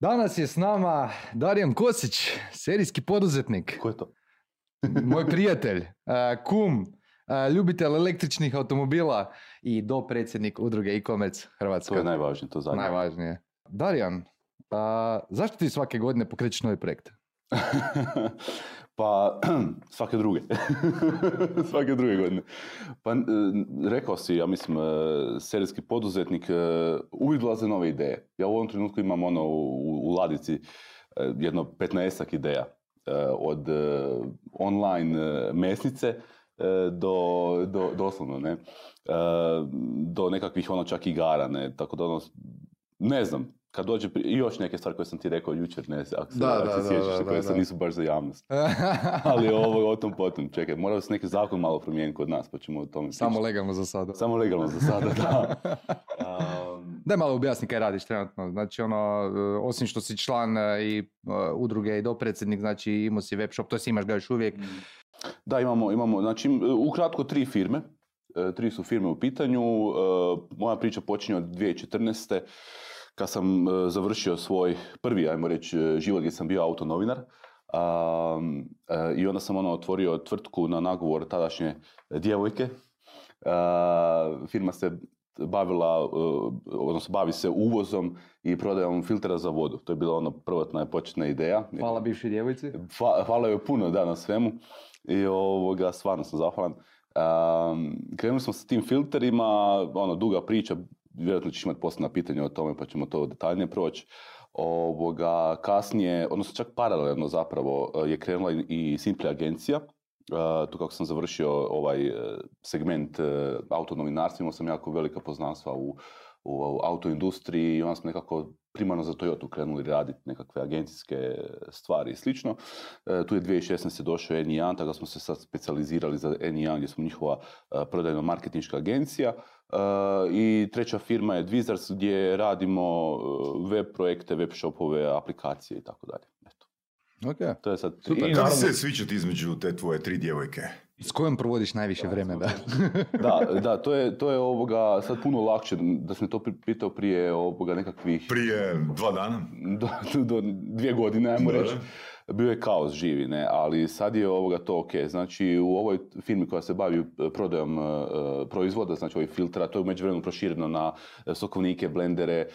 Danas je s nama Darijan Kosić, serijski poduzetnik, Ko je to? moj prijatelj, a, kum, a, ljubitelj električnih automobila i dopredsjednik udruge e-commerce Hrvatska. To je najvažnije, to zadnje. Najvažnije. Darijan, a, zašto ti svake godine pokrećeš novi projekt? pa, svake druge. svake druge godine. Pa, e, rekao si, ja mislim, e, serijski poduzetnik, e, uvijek dolaze nove ideje. Ja u ovom trenutku imam ono u, u ladici jedno 15 ideja. Od online mesnice do, do, doslovno, ne, do nekakvih ono čak igara, ne, tako da ono, ne znam, kad dođe, pri- i još neke stvari koje sam ti rekao jučer, ne, ako se, Da, ako da, se sjećaš, da, koje sad nisu baš za javnost. Ali ovo o tom potom, čekaj, morao se neki zakon malo promijeniti kod nas, pa ćemo o tome Samo pričati. legalno za sada. Samo legalno za sada, da. Um, Daj malo objasni kaj radiš trenutno. Znači ono, e, osim što si član e, i e, udruge i dopredsjednik, znači imao si web shop, to si imaš ga još uvijek. Da, imamo, imamo, znači ukratko tri firme, tri su firme u pitanju. Moja priča počinje od 2014. kad sam e, završio svoj prvi, ajmo reći, e, život gdje sam bio autonovinar. A, e, I onda sam ono otvorio tvrtku na nagovor tadašnje djevojke. A, Firma se bavila, odnosno bavi se uvozom i prodajom filtera za vodu. To je bila ono prvotna i početna ideja. Hvala bivšoj djevojci. Hva- Hvala joj puno da na svemu i ovoga, stvarno sam zahvalan. Um, krenuli smo sa tim filterima, ono, duga priča, vjerojatno ćeš imati posljedna pitanja o tome pa ćemo to detaljnije proći. Ovoga, kasnije, odnosno čak paralelno zapravo eh, je krenula i- Simple agencija. Uh, tu kako sam završio ovaj eh, segment uh, autonovinarstva, imao sam jako velika poznanstva u, u autoindustriji i onda smo nekako primarno za Toyota krenuli raditi nekakve agencijske stvari i slično. Tu je 2016. došao N1, tako smo se sad specijalizirali za N1 gdje smo njihova prodajno-marketinška agencija. E, I treća firma je Dvizars gdje radimo e, web projekte, web shopove, aplikacije i tako dalje. Eto, Ok. to je sad... Super. I naravno- se sviđati između te tvoje tri djevojke? S kojom provodiš najviše vremena? da, da, to je, to je ovoga sad puno lakše da sam to pitao prije ovoga nekakvih Prije dva dana? do, do dvije godine, ajmo Da, reći, bio je kaos živi, ne, ali sad je ovoga to ok. Znači u ovoj firmi koja se bavi e, prodajom e, e, proizvoda, znači ovih filtra, to je u međuvremenu prošireno na sokovnike, blendere, e,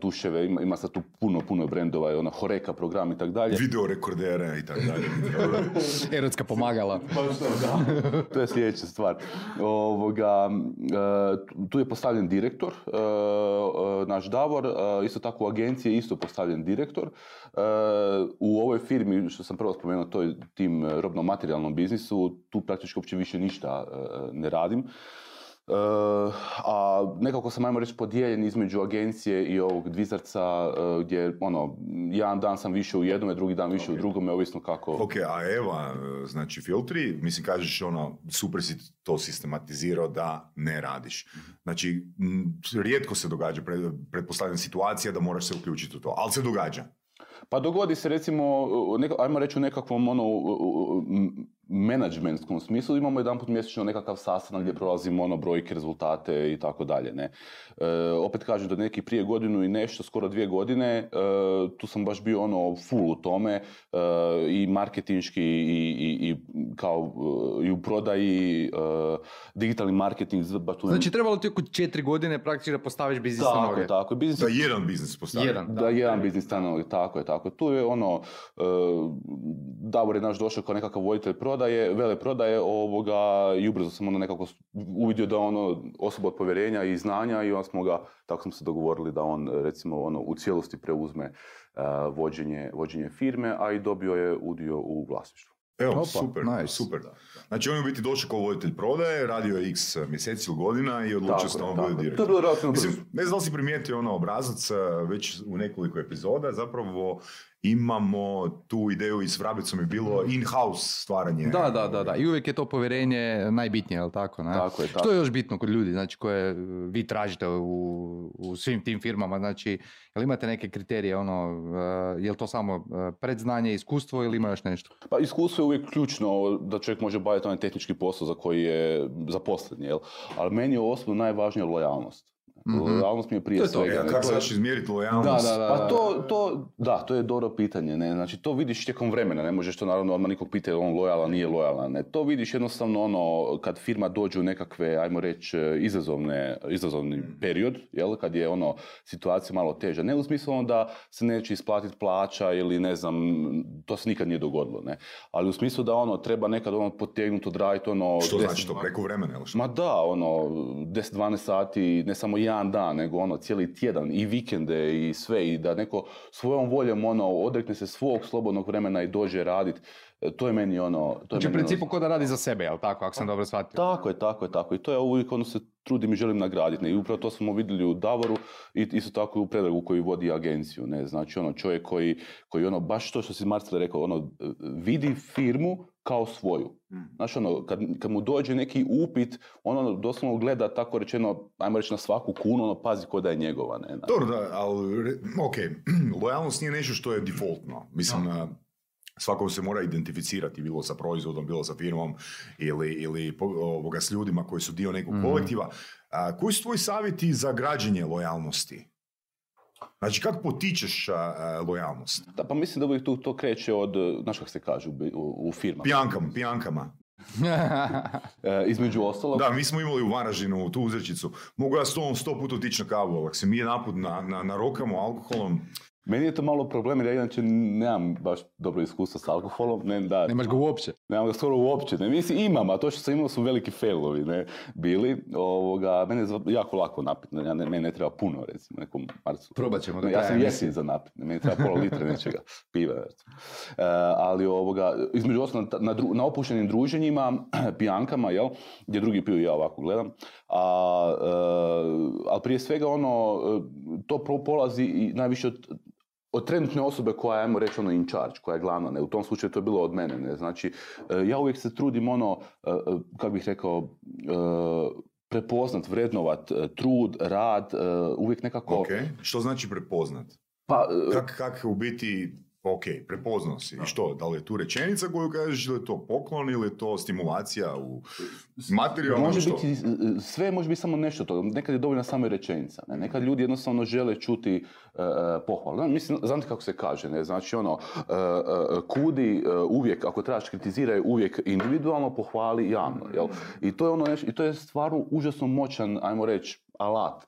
tuševe, ima, ima sad tu puno, puno brendova, i ona Horeka program i tako dalje. Video rekordere i tako dalje. Erotska pomagala. to je sljedeća stvar. Ovoga, e, tu je postavljen direktor, naš Davor, e, isto tako u agenciji je isto postavljen direktor. E, U ovoj firmi, što sam prvo spomenuo, to je tim e, robno-materijalnom biznisu, tu praktički uopće više ništa e, ne radim. E, a nekako sam, ajmo reći, podijeljen između agencije i ovog dvizarca, gdje, ono, jedan dan sam više u jednome, drugi dan više u drugome, ovisno kako... Ok, a Eva, znači filtri, mislim kažeš ono, super si to sistematizirao da ne radiš. Znači, m, rijetko se događa, pre- pretpostavljam situacija da moraš se uključiti u to, ali se događa. Pa dogodi se recimo, neka- ajmo reći u nekakvom ono, menadžmentskom smislu, imamo jedanput mjesečno nekakav sastanak gdje prolazimo ono brojke, rezultate i tako dalje. Ne? E, opet kažem da neki prije godinu i nešto, skoro dvije godine, e, tu sam baš bio ono full u tome e, i marketinški i, i, i kao e, i u prodaji, e, digitalni marketing, baš tu Znači trebalo ti oko četiri godine praktički da postaviš biznis na tako, noge. tako. Biznis Da jedan biznis postavi. Jedan. da, jedan biznis stanovi, tako je, tako je. Tu je ono, e, Davor je naš došao kao nekakav voditelj prodaje, vele prodaje ovoga i ubrzo sam ono nekako uvidio da ono osoba od povjerenja i znanja i onda smo ga, tako smo se dogovorili da on recimo ono u cijelosti preuzme e, vođenje, vođenje firme, a i dobio je udio u vlasništvu. Evo, Opa, super, nice. super. Znači on je u biti došao kao voditelj prodaje, radio je x mjeseci ili godina i odlučio se da on bude je. To je direktor. bilo. Mislim, ne znam da li si primijetio ono obrazac eh, već u nekoliko epizoda, zapravo imamo tu ideju i s Vrabicom je bilo in-house stvaranje. Da, da, da, da. I uvijek je to povjerenje najbitnije, jel tako? Ne? Tako je, tako. Što je još bitno kod ljudi, znači koje vi tražite u, u svim tim firmama, znači jel imate neke kriterije, ono, je li to samo e, predznanje, iskustvo ili ima još nešto? Pa iskustvo je uvijek ključno da čovjek može baviti onaj tehnički posao za koji je zaposlen, jel? Ali meni je osobno najvažnija lojalnost. E, Mhm. Lojalnost mi je prije To je to, svega. E, a ne, kako je- ćeš izmjeriti Da, lojalnost? da, da. Pa to, to, da, to je dobro pitanje, ne, znači to vidiš tijekom vremena, ne možeš to naravno odmah nikog pitati on lojalan, nije lojalan, ne, to vidiš jednostavno ono, kad firma dođe u nekakve, ajmo reći, izazovne, izazovni period, jel, kad je ono, situacija malo teža, ne u smislu ono da se neće isplatiti plaća ili ne znam, to se nikad nije dogodilo, ne, ali u smislu da ono, treba nekad ono potegnuti, odraditi ono... Što 10 znači to, preko vremena ili što? Ma da, ono, 10-12 sati, ne samo jedan dan, nego ono, cijeli tjedan, i vikende i sve, i da neko svojom voljom, ono, odrekne se svog slobodnog vremena i dođe radit, e, to je meni ono... To je Znači u ono- principu ko da radi za sebe, jel tako, ako sam dobro shvatio? Tako je, tako je, tako. I to ja uvijek ono se trudim i želim nagraditi. Ne? I upravo to smo vidjeli u Davoru i isto tako i u Predragu koji vodi agenciju. Ne? Znači ono čovjek koji, koji ono, baš to što si Marcel rekao, ono, vidi firmu kao svoju. Znaš ono, kad, kad mu dođe neki upit, on ono doslovno gleda tako rečeno, ajmo reći na svaku kunu, ono pazi ko da je njegova. Ne? Znači, Dobro, da, ali, ok, lojalnost nije nešto što je defaultno. Mislim, a, svako se mora identificirati, bilo sa proizvodom, bilo sa firmom ili, ili ovoga, s ljudima koji su dio nekog kolektiva. A, koji su tvoji savjeti za građenje lojalnosti? Znači, kako potičeš a, lojalnost? Da, pa mislim da uvijek tu, to kreće od, znaš kako se kaže u, u, firmama. Pijankama, pijankama. E, između ostalog, Da, mi smo imali u Varaždinu tu uzrečicu. Mogu ja s tobom sto puta otići na kavu, ako se mi je naput na, na, na rokamo alkoholom, meni je to malo problem jer ja inače nemam baš dobro iskustvo s alkoholom. Ne, da, Nemaš ga uopće. Nemam ga skoro uopće. Ne, mislim imam, a to što sam imao su veliki failovi, ne, bili. Ovoga, mene je jako lako napiti, ne, ja ne, meni ne treba puno, recimo, nekom marcu. Probat ćemo do ja sam jesen za napit, ne, meni treba pola litre nečega, piva, recimo. E, ali ovoga, između ostalog, na, na, dru- na opuštenim druženjima, pijankama, jel, gdje drugi piju, ja ovako gledam, a, e, ali prije svega ono, e, to polazi i najviše od, od trenutne osobe koja je, ajmo reći, ono in charge, koja je glavna, ne, u tom slučaju to je bilo od mene, ne, znači, e, ja uvijek se trudim ono, e, e, kako bih rekao, prepoznat, vrednovat trud, rad, uvijek nekako... ok, što znači prepoznat? Pa, Kak, kak u biti, ok, prepoznao si. I što, da li je tu rečenica koju kažeš ili je to poklon ili je to stimulacija u materijalno Može što? biti, e, sve može biti samo nešto toga. Nekad je dovoljna samo rečenica. Ne? Nekad ljudi jednostavno žele čuti e, e, pohvalu. Mislim, znate kako se kaže, ne? Znači ono, e, kudi uvijek, ako trebaš kritiziraj uvijek individualno, pohvali javno. Jel? I to je ono nešto, i to je stvarno užasno moćan, ajmo reći, alat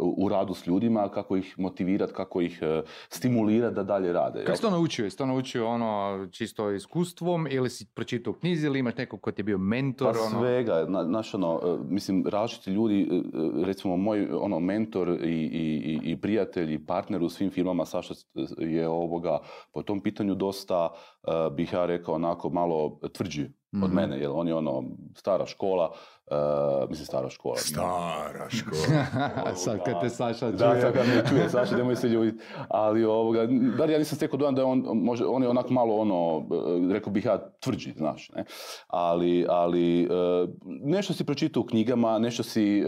u radu s ljudima, kako ih motivirati, kako ih e, stimulirati da dalje rade. jel? Kako si to naučio? Jesi to naučio ono čisto iskustvom ili si pročitao u knjizi ili imaš nekog ko ti je bio mentor? Pa ono? svega, na, znaš, ono, e, mislim, različiti ljudi, e, e, recimo moj ono, mentor i, i, i- i prijatelj i partner u svim firmama, Saša je ovoga, po tom pitanju dosta, e, bih ja rekao, onako malo tvrđi od Mhm. mene, jer on je ono, stara škola, e, mislim, stara škola. Stara škola. Sad kad te Saša Da, čuje. sad kad me čuje, Saša, nemoj se ljuditi. Ali, ovoga, bar ja nisam stekao dojam da je on, može, on je onak malo ono, rekao bih ja, tvrđi, znaš, ne. Ali, ali e, nešto si pročitao u knjigama, nešto si e,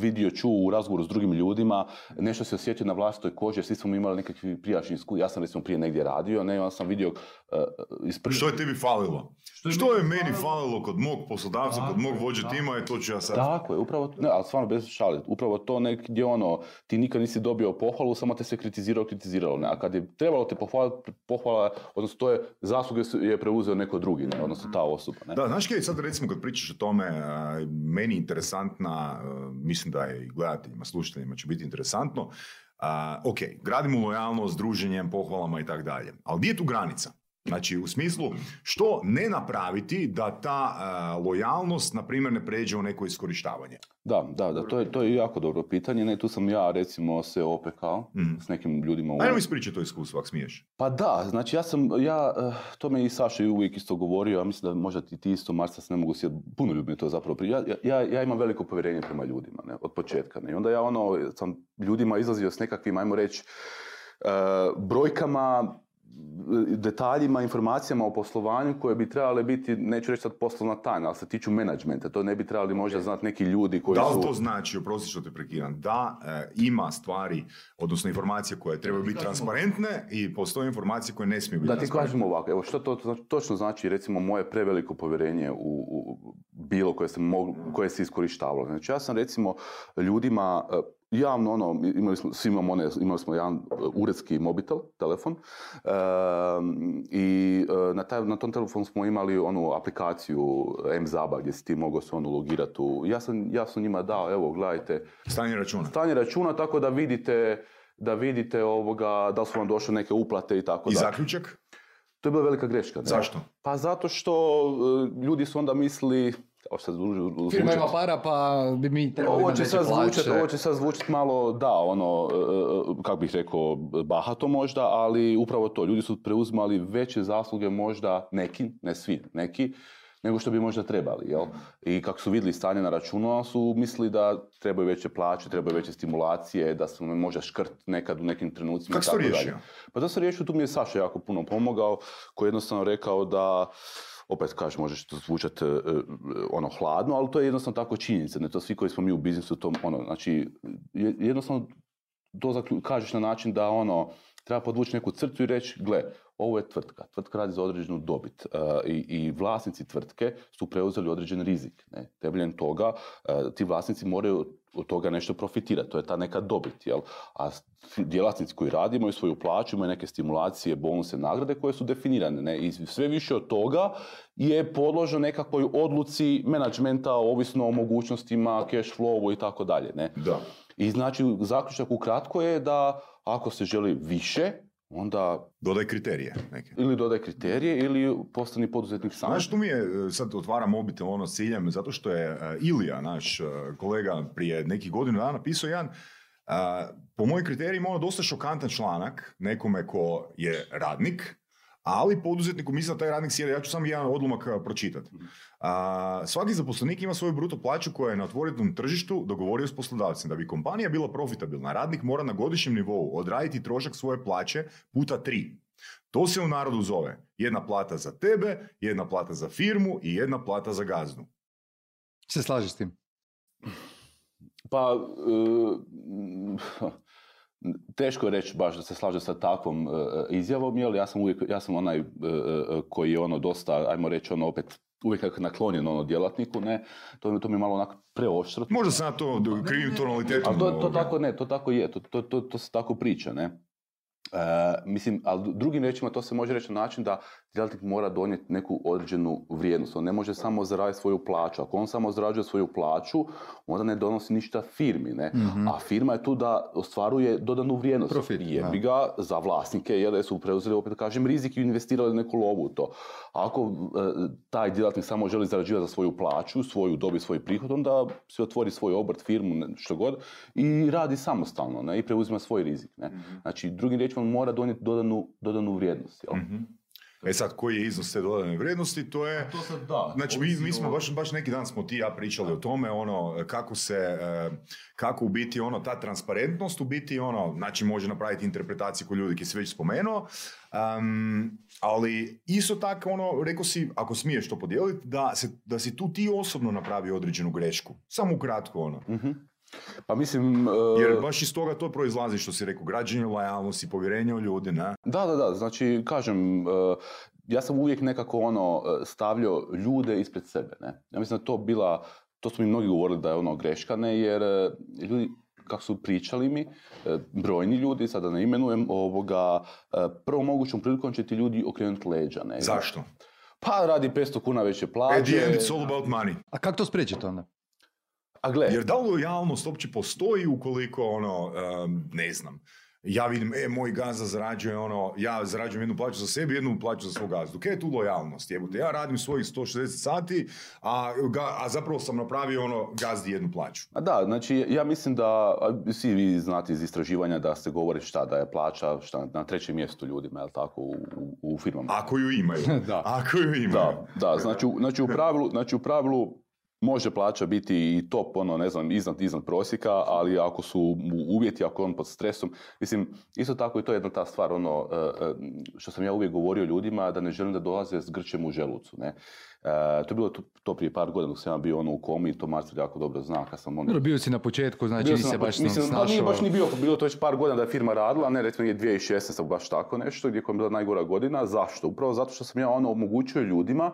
vidio, čuo u razgovoru s drugim ljudima, nešto si osjetio na vlastitoj koži, jer svi smo imali nekakvi prijašnji iskustva. Ja sam recimo prije negdje radio, ne, onda sam vidio e, iz prvi- Što je tebi falilo? Što je meni falilo kod mog poslodavca, kod mog vođe tima i to ću ja sad... Tako je, upravo, ne, ali stvarno bez šale, upravo to nek gdje ono, ti nikad nisi dobio pohvalu, samo te se kritizirao, kritiziralo, ne, a kad je trebalo te pohvaliti, pohvala, odnosno to je, zasluge je preuzeo neko drugi, ne, odnosno ta osoba, ne. Da, znaš kaj, sad recimo kad pričaš o tome, meni interesantna, mislim da je i gledateljima, slušateljima će biti interesantno, ok, gradimo lojalnost druženjem, pohvalama i tako dalje, ali gdje je tu granica? Znači, u smislu, što ne napraviti da ta a, lojalnost, na primjer, ne pređe u neko iskorištavanje? Da, da, da, to je, to je jako dobro pitanje, ne, tu sam ja recimo se opekao Mhm. s nekim ljudima u... Ajmo ispričati to iskustvo, ako smiješ. Pa da, znači ja sam, ja, eh, to me i Saša i uvijek isto govorio, ja mislim da možda ti, ti isto, Marca, se ne mogu sjetiti, puno ljudi mi to zapravo. Ja, ja, ja imam veliko povjerenje prema ljudima, ne, od početka, ne, i onda ja ono, sam ljudima izlazio s nekakvim, ajmo reći, eh, brojkama, detaljima, informacijama o poslovanju koje bi trebale biti, neću reći sad poslovna tajna, ali se tiču menadžmenta. To ne bi trebali možda znati neki ljudi koji Da li su... to znači, oprosti što te prekidam, da e, ima stvari, odnosno informacije koje trebaju biti transparentne i postoje informacije koje ne smiju biti Da ti kažem ovako, evo što to znači- točno znači recimo moje preveliko povjerenje u, u bilo koje se, moglo, koje se iskorištavalo. Znači ja sam recimo ljudima, e, javno ono, imali smo, svi imamo one, imali smo jedan uredski mobitel, telefon, i na, taj, na tom telefonu smo imali onu aplikaciju M-Zaba gdje si ti mogao se ono logirati u... Ja sam, ja sam njima dao, evo, gledajte... Stanje računa. Stanje računa, tako da vidite da vidite ovoga, da li su vam došle neke uplate i tako I da. zaključak? To je bila velika greška. Ne? Zašto? Pa zato što e, ljudi su onda mislili, sad Firma ima para pa bi mi trebali ovo će, sad zvučat, ovo će sad zvučat malo, da, ono, e, kako bih rekao, bahato možda, ali upravo to, ljudi su preuzimali veće zasluge možda neki, ne svi, neki, nego što bi možda trebali, jel? I kako su vidjeli stanje na računu, su mislili da trebaju veće plaće, trebaju veće stimulacije, da su možda škrt nekad u nekim trenucima. Kako dalje. riješio? Pa to sam riješio, tu mi je Saša jako puno pomogao, koji je jednostavno rekao da, opet kažem, možeš to zvučat e, e, ono hladno, ali to je jednostavno tako činjenica, ne to svi koji smo mi u biznisu, to ono, znači, je- jednostavno to kažeš na način da ono, treba podvući neku crtu i reći, gle, ovo je tvrtka, tvrtka radi za određenu dobit e, i, i vlasnici tvrtke su preuzeli određen rizik. Ne? Temeljem toga e, ti vlasnici moraju od toga nešto profitirati, to je ta neka dobit, jel? A djelatnici koji rade imaju svoju plaću, imaju neke stimulacije, bonuse, nagrade koje su definirane, ne? I sve više od toga je podložno nekakvoj odluci menadžmenta, ovisno o mogućnostima, cash flowu i tako dalje, ne? Da. I znači, zaključak ukratko je da ako se želi više, onda Dodaj kriterije neke. ili dodaj kriterije ili postani poduzetnik sam. Znaš, tu mi je, e, sad otvaram mobitel ono s ciljem, zato što je e, Ilija, naš e, kolega, prije nekih godinu dana napisao jedan, a, po mojim kriterijima, ono dosta šokantan članak nekome ko je radnik, ali poduzetniku mislim da taj radnik sjede, ja ću samo jedan odlomak pročitati. A, svaki zaposlenik ima svoju bruto plaću koja je na otvorenom tržištu dogovorio s poslodavcem. Da bi kompanija bila profitabilna, radnik mora na godišnjem nivou odraditi trošak svoje plaće puta tri. To se u narodu zove jedna plata za tebe, jedna plata za firmu i jedna plata za gazdu. Se slažeš s tim? Pa, e, teško je reći baš da se slaže sa takvom e, izjavom, jer ja sam uvijek, ja sam onaj e, e, koji je ono dosta, ajmo reći ono opet, uvijek nekako naklonjen ono djelatniku, ne, to, mi- to mi je malo onako preoštro. Možda sam to krivim tonalitetom. Ali to, to tako ne, to tako je, to, to, to, to se tako priča, ne. E, mislim, ali drugim riječima to se može reći na način da djelatnik mora donijeti neku određenu vrijednost. On ne može samo zaraditi svoju plaću. Ako on samo zarađuje svoju plaću, onda ne donosi ništa firmi, ne. Mhm. A firma je tu da ostvaruje dodanu vrijednost. Profit, Jebi ga za vlasnike, jer su preuzeli, opet kažem, rizik i investirali neku lovu u to. Ako e, taj djelatnik samo želi zarađivati za svoju plaću, svoju dobit, svoj prihod, onda se otvori svoj obrt, firmu, ne- što god, i radi samostalno, ne, i preuzima svoj rizik, ne. Znači, drugim riječima, on mora donijeti dodanu, dodanu vrijednost, jel? Mhm. E sad, koji je iznos te dodane vrijednosti, to je... To sad da. Znači, mi, mi smo baš, baš neki dan smo ti ja pričali o tome, ono, kako se, e, kako u biti, ono, ta transparentnost u biti, ono, znači može napraviti interpretaciju koju ljudi ki si već spomenuo, Am, ali isto tako, ono, rekao si, ako smiješ to podijeliti, da, se, da si tu ti osobno napravio određenu grešku. Samo ukratko, ono. Mhm. Pa mislim... e, Jer baš iz toga to proizlazi, što si rekao, građenje lojalnosti, povjerenje u ljudi, ne? Da, da, da, znači, kažem, e, ja sam uvijek nekako ono stavljao ljude ispred sebe, ne. Ja mislim da to bila, to su mi mnogi govorili da je ono greška, ne, jer e, ljudi, kako su pričali mi, brojni ljudi, sada ne imenujem, ovoga, prvom mogućom prilikom će ti ljudi okrenuti leđa, ne. Zašto? Pa radi 500 kuna veće At plaće. the end, it's all about money. A kako to spriječiti onda? A gle, Jer da li lojalnost uopće postoji ukoliko, ono, em, ne znam, ja vidim, e, moj gazda zarađuje, ono, ja zarađujem jednu plaću za sebi, jednu plaću za svog gazdu. Kaj je tu lojalnost? Jebote, ja radim svojih 160 sati, a, ga- a zapravo sam napravio, ono, gazdi jednu plaću. A da, znači ja mislim da, svi vi znate iz istraživanja da se govori šta, da je plaća šta, na trećem mjestu ljudima, jel tako, u, u, u firmama. Ako ju imaju. Da. Ako ju imaju. Da, da, znači, u- znači, u pravilu, znači u pravilu može plaća biti i top, ono, ne znam, iznad, iznad prosjeka, ali ako su mu uvjeti, ako je on pod stresom, mislim, isto tako i to je jedna ta stvar, ono, e, e, što sam ja uvijek govorio ljudima, da ne želim da dolaze s grčem u želucu, ne. E, to je bilo to, to prije par godina dok sam ja bio ono u komi i to Marcel jako dobro zna kad sam ono... Bio si na početku, znači Bio nisi se baš mislim, snašao. Nije baš ni bio, bilo to već par godina da je firma radila, ne recimo je 2016. baš tako nešto, gdje je bila najgora godina. Zašto? Upravo zato što sam ja ono omogućio ljudima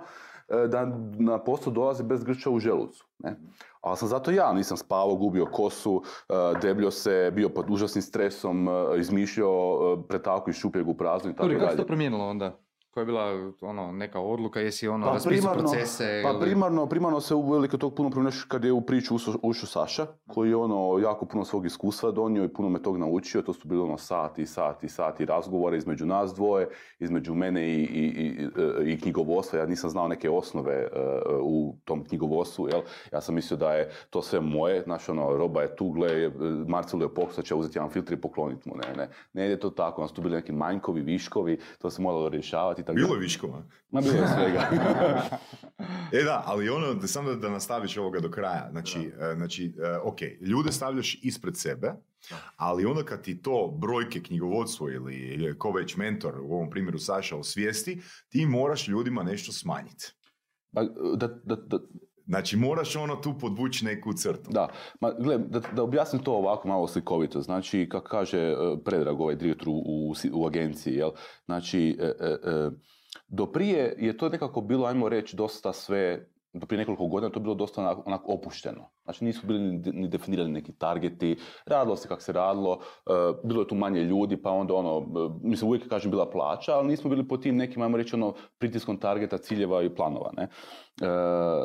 da na posao dolazi bez grča u želucu. Ne? Ali sam zato ja nisam spavao, gubio kosu, e, debljio se, bio pod užasnim stresom, e, izmišljao pretavku iz šupljeg u prazno i tako Dobro, kako se dalje. to promijenilo onda? Koja je bila ono, neka odluka, jesi ono Pa primarno, procese? pa ili- primarno, primarno se uvelike tog puno promijenilo kad je u priču ušao, Saša, koji je ono jako puno svog iskustva donio i puno me tog naučio. To su bili ono sati, sati, sati razgovora između nas dvoje, između mene i, i, i, i knjigovodstva. Ja nisam znao neke osnove e, u tom knjigovodstvu, jel? Ja sam mislio da je to sve moje, znaš ono, roba je tu, gle, Marcelo je pokusat će uzeti jedan filtr i pokloniti mu, ne, ne. Ne ide to tako, onda su tu bili neki manjkovi, viškovi, to se moralo rješavati. I tako Bilo je viškova. Ma bilo je svega. E da, ali ono, da, samo da, da nastaviš ovoga do kraja. Znači, e, znači e, ok, ljude stavljaš ispred sebe, ali onda kad ti to brojke knjigovodstvo ili, ili ko već mentor, u ovom primjeru Saša, osvijesti, ti moraš ljudima nešto smanjiti. Pa, da, da, da, Znači, moraš ono tu podvući neku crtu. Da, ma gle, da, da objasnim to ovako malo slikovito. Znači, kako kaže e, Predrag, ovaj direktor u, u, u agenciji, jel? Znači, e, e, e, do prije je to nekako bilo, ajmo reći, dosta sve, do prije nekoliko godina to je bilo dosta onak, onak opušteno. Znači nisu bili ni definirani neki targeti, radilo se kako se radilo, e, bilo je tu manje ljudi, pa onda ono, e, mislim uvijek kažem bila plaća, ali nismo bili po tim nekim, ajmo reći, ono, pritiskom targeta, ciljeva i planova, ne. E,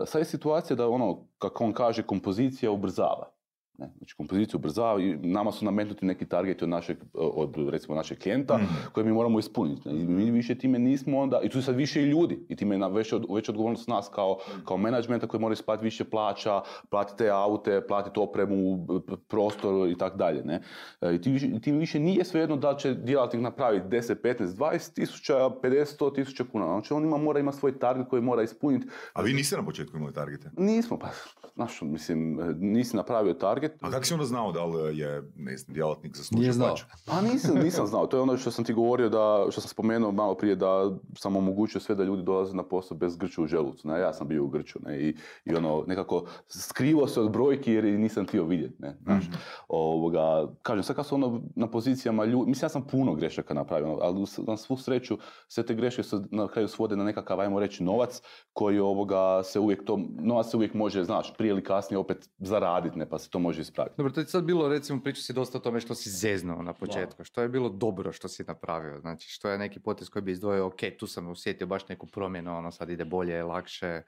sad je situacija da ono, kako on kaže, kompozicija ubrzava. Ne? Znači kompoziciju ubrzava i nama su nametnuti neki targeti od našeg, od recimo našeg klijenta Mhm. koje mi moramo ispuniti. I mi više time nismo onda, i tu sad više i ljudi i time je na veća, od- veća odgovornost nas kao, kao menadžmenta koji mora isplatiti više plaća, platiti te aute, platiti opremu, prostor i tako dalje. Ne? E, I tim više, tim više nije svejedno da će djelatnik napraviti 10, 15, 20 tisuća, 50, 100 tisuća kuna. Znači on ima, mora ima svoj target koji mora ispuniti. A vi niste na početku imali targete? Nismo, pa, znaš, mislim, nisi napravio target, A kako si onda znao da li je, ne znam, djelatnik zaslužio Nije znao. plaću? Pa nisam, nisam znao. To je ono što sam ti govorio da, što sam spomenuo malo prije da sam omogućio sve da ljudi dolaze na posao bez grču u želucu. Ne? Ja sam bio u grču ne? I, i ono nekako skrivo se od brojki jer nisam htio vidjeti. Ne? Znaš, ovoga, kažem, sad kad su ono na pozicijama ljudi, mislim ja sam puno grešaka napravio, ono, ali na svu sreću sve te greške se na kraju svode na nekakav, ajmo reći, novac koji ovoga se uvijek to, novac se uvijek može, znaš, prije ili kasnije opet zaraditi, ne, pa se to može ispraviti. Dobro, to je sad bilo, recimo, priča si dosta o tome što si zeznuo na početku. Što je bilo dobro što si napravio? Znači, što je neki potez koji bi izdvojio, ok, tu sam osjetio baš neku promjenu, ono sad ide bolje, lakše.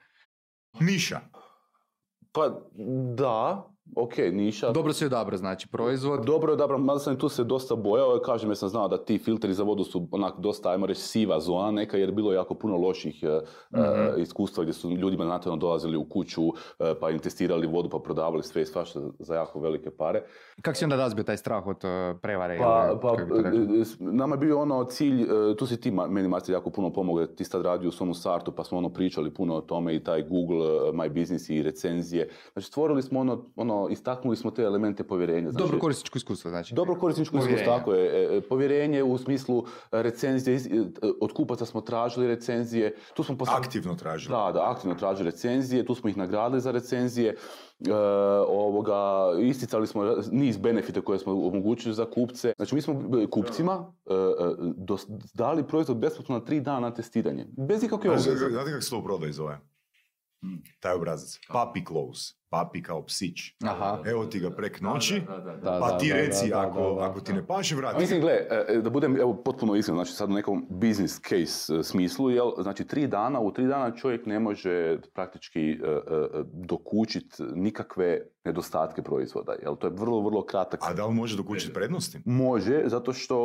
Niša. Pa da, ok, niša. Dobro si odabrao, znači, proizvod. Dobro je dobro, mada sam tu se dosta bojao, kažem jer sam znao da ti filteri za vodu su onak dosta, ajmo reći, siva zona neka, jer bilo je jako puno loših e, iskustva gdje su ljudima naravno dolazili u kuću, e, pa im testirali vodu, pa prodavali sve i svašta za jako velike pare. Kako si onda razbio taj strah od uh, prevare? Pa, ili pa nama je bio ono cilj, tu si ti meni Marcel jako puno pomogao, ti si tad radio u svom startu, pa smo ono pričali puno o tome i taj Google, My Business i recenzije. Znači stvorili smo ono, ono istaknuli smo te elemente povjerenja. Znači, Dobro korisničko iskustvo, znači. Dobro korisničko iskustvo, tako je. E, e, Povjerenje u smislu e, recenzije, od kupaca smo tražili recenzije. Tu smo Aktivno tražili. Da, da, aktivno tražili recenzije, tu smo ih nagradili za recenzije. E, ovoga, isticali smo niz benefita koje smo omogućili za kupce. Znači mi smo kupcima e, dos- dali proizvod besplatno na tri dana na testiranje. Bez ikakve obveze. Znate kako se to u prodaju zove? Taj obrazac. Papi close. Papi kao psić. Aha. Evo ti ga prek noći, Da, pa da, ti da, reci ako, ako ti ne paše, vrati. Mislim, gle, e, e, da budem evo, potpuno iskren, znači sad u nekom business case e, smislu, jel, znači tri dana, u tri dana čovjek ne može praktički dokučit nikakve nedostatke proizvoda, jel, to je vrlo, vrlo kratak. A da li može dokučiti prednosti? Može, zato što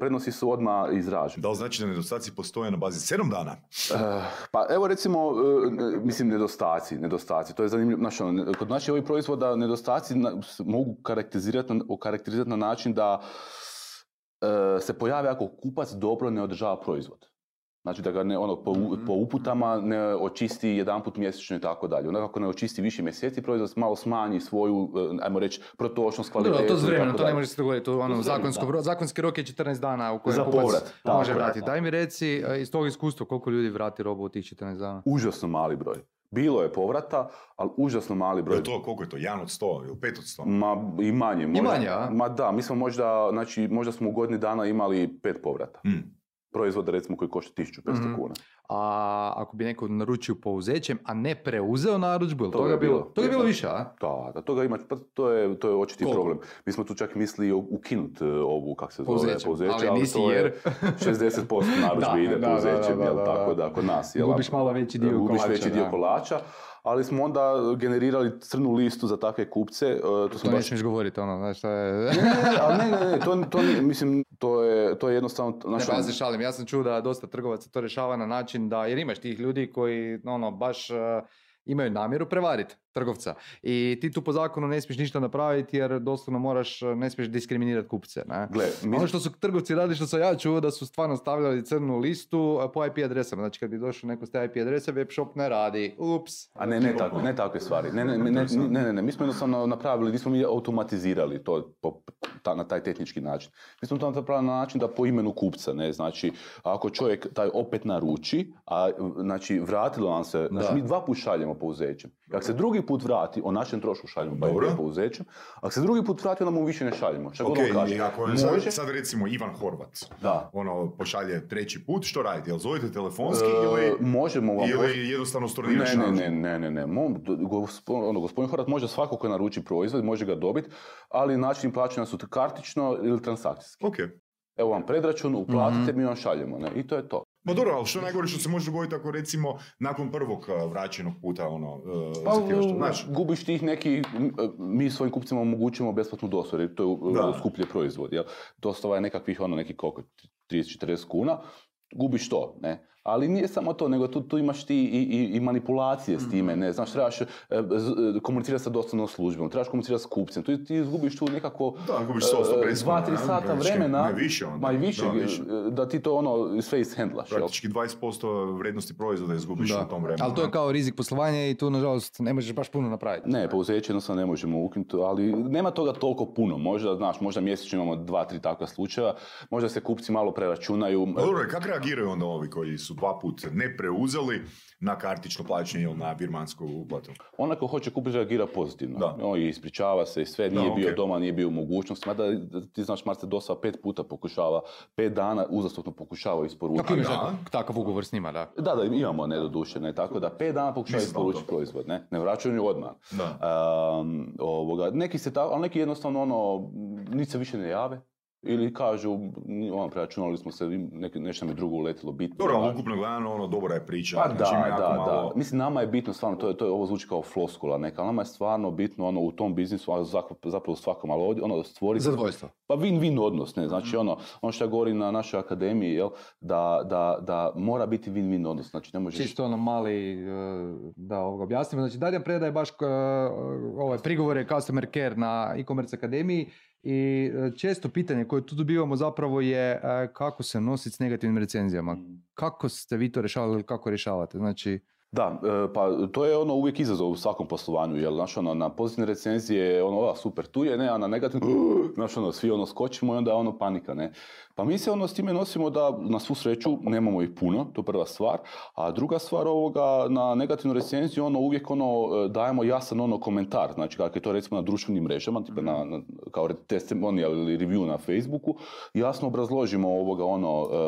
prednosti su odmah izražene. Da li znači da nedostaci postoje na bazi 7 dana? Eh, pa evo recimo, e, ne- mislim nedostaci, nedostaci, to je zanimljivo, ne- kod naših ovih proizvoda nedostaci mogu karakterizirati na, okarakterizirati na način da e, se pojave ako kupac dobro ne održava proizvod. Znači da ga ne, ono, po, u- po uputama ne očisti jedanput mjesečno i tako dalje. Onda ako ne očisti više mjeseci proizvod, malo smanji svoju, e, ajmo reći, protočnost, Dobro, kvalitetu. to s i vremenom, to ne može se dogoditi. To, ono, zakonsko, da. zakonski rok je 14 dana u kojem Za kupac povrat, tako može vratiti. Daj mi reci e, iz tog iskustva koliko ljudi vrati robu u tih 14 dana. Užasno mali broj. Bilo je povrata, ali užasno mali broj. Je to, koliko je to? 1 od 100 ili 5 od 100? Ma i manje. Možda, manje, a? Ma da, mi smo možda, znači, možda smo u godini dana imali pet povrata. Mm. Proizvoda recimo koji košta 1500 Mhm. kuna. A ako bi neko naručio pouzećem, a ne preuzeo narudžbu, jel Toga toga je bilo? Toga je bilo više, a? Da, da, toga ima, pa to je, to je očiti Koliko? problem. Mi smo tu čak mislili ukinuti ovu, kak se zove, Pouzeće, ali ali, nisi to jer- je 60% narudžbe Da, ide pouzećem, jel, tako da. kod nas, jel, Gubiš malo veći dio gubiš kolača, veći dio kolača, ali smo onda generirali crnu listu za takve kupce. e, To, To smo ne baš govoriti, ono, znaš šta je... ne, ne, ne, ne, ne, to, to nije, mislim, to je, to je jednostavno... Ne, znaš, pa ja ono- šalim, ja sam čuo da dosta trgovaca to rješava na način da, jer imaš tih ljudi koji, ono, baš uh, imaju namjeru prevariti trgovca. I ti tu po zakonu ne smiješ ništa napraviti jer doslovno moraš, uh, ne smiješ diskriminirati kupce, ne? Gle, mi- Ono što su trgovci radili, što sam ja čuo, da su stvarno stavljali crnu listu uh, po IP adresama. Znači kad bi došao neko s te IP adrese, web shop ne radi. Ups. A ne, ne, tako, ne takve stvari. Ne, ne, ne, ne, ne, ne, ne, mi smo jednostavno napravili, nismo mi automatizirali to po, ta, na taj tehnički način. Mi smo to napravili na način da po imenu kupca, ne, znači, ako čovjek taj opet naruči, a znači vratilo nam se, znači Da. mi dva put šaljemo pouzećem. Ako se drugi put vrati, o našem trošku šaljemo Dobro. pouzećem, ako se drugi put vrati, onda mu više ne šaljemo. Šta god Ok, on kaže. i ako je Može, sad, sad recimo Ivan Horvat, da. ono, pošalje treći put, što radite? Jel zovete telefonski E, ili, možemo vam ili jednostavno storniraš Ne, ne, ne, ne, ne, ne. Ono, gospodin Horat može svako ko naruči proizvod, može ga dobiti, ali način plaćanja su kartično ili transakcijski. Ok. Evo vam predračun, uplatite, mi vam šaljemo, ne? I to je to. Ma dobro, ali što najgore što se može dogoditi ako recimo nakon prvog uh, vraćenog puta ono, uh, Pa, zahtijevaš to, znaš? gubiš tih neki, m, mi svojim kupcima omogućujemo besplatnu dostavu, jer to je Da. skuplje proizvod, jel? Dostava je nekakvih, ono, neki koliko, 30-40 kuna, gubiš to, ne? Ali nije samo to, nego tu, tu imaš ti i, i, i manipulacije s time, ne? Znaš, trebaš e, e, komunicirati sa dostavnom službom, trebaš komunicirati s kupcem, tu ti izgubiš tu nekako Da, gubiš e, 100 preskona, dva, tri ne? sata Praktički, vremena, ne, više onda. ma i više, Da, više. e, da ti to ono iz face handlaš, jel? Praktički 20% vrijednosti proizvoda izgubiš Da. u tom vremenu. Ali to je ne? kao rizik poslovanja i tu, nažalost, ne možeš baš puno napraviti. Ne, pouzeće jednostavno ne možemo ukinuti, ali nema toga toliko puno. Možda, znaš, možda mjesečno imamo dva, tri takva slučaja, možda se kupci malo preračunaju. Pa dobro, kako reagiraju onda ovi koji su dva put ne preuzeli na kartično plaćanje ili na virmansku uplatu? Onaj ko hoće kupiti reagira pozitivno. Da. On i ispričava se i sve, Da, nije bio ok. doma, nije bio u mogućnosti. Mada ti znaš, Marce dosta pet puta pokušava, pet dana uzastopno pokušava isporučiti. Imaš da. takav- ugovor s njima, da. Da, da, imamo ne doduše, ne, tako da pet dana pokušava isporučiti to. proizvod, ne, ne vraćaju odmah. Da. Um, ovoga, neki se tako, ali neki jednostavno ono, niti se više ne jave. Ili kažu, ono, preračunali smo se, neki, nešto nam je drugo uletilo bitno. Dobro, ukupno gledano, ono, dobra je priča. Pa znači, da, jako da, malo... da. Mislim, nama je bitno stvarno, to je, to je ovo zvuči kao floskula neka, ali nama je stvarno bitno ono u tom biznisu, a zapravo svakom, ali ovdje, ono, stvoriti... Zadovoljstvo. Pa win-win odnos, ne, znači ono, ono što ja govorim na našoj akademiji, jel, da, da, da mora biti win-win odnos, znači ne možeš... Čisto ono mali, e, da ovoga objasnimo. Znači, Darjan predaje baš ovaj, prigovore Customer Care na e-commerce akademiji i e, često pitanje koje tu dobivamo zapravo je e, kako se nositi s negativnim recenzijama. Kako ste vi to rješavali ili kako rješavate? Znači, Da, e, pa to je ono uvijek izazov u svakom poslovanju, jer znaš ono, na pozitivne recenzije je ono, "A, super, tu je, ne, a na negativne, znaš ono, svi ono skočimo i onda ono panika, ne. Pa mi se ono s time nosimo da na svu sreću nemamo ih puno, to je prva stvar, a druga stvar ovoga, na negativnu recenziju ono uvijek ono e, dajemo jasan ono komentar, znači kako je to recimo na društvenim mrežama, tipa na, na, kao testimonial ili review na Facebooku, jasno obrazložimo ovoga ono, e, e,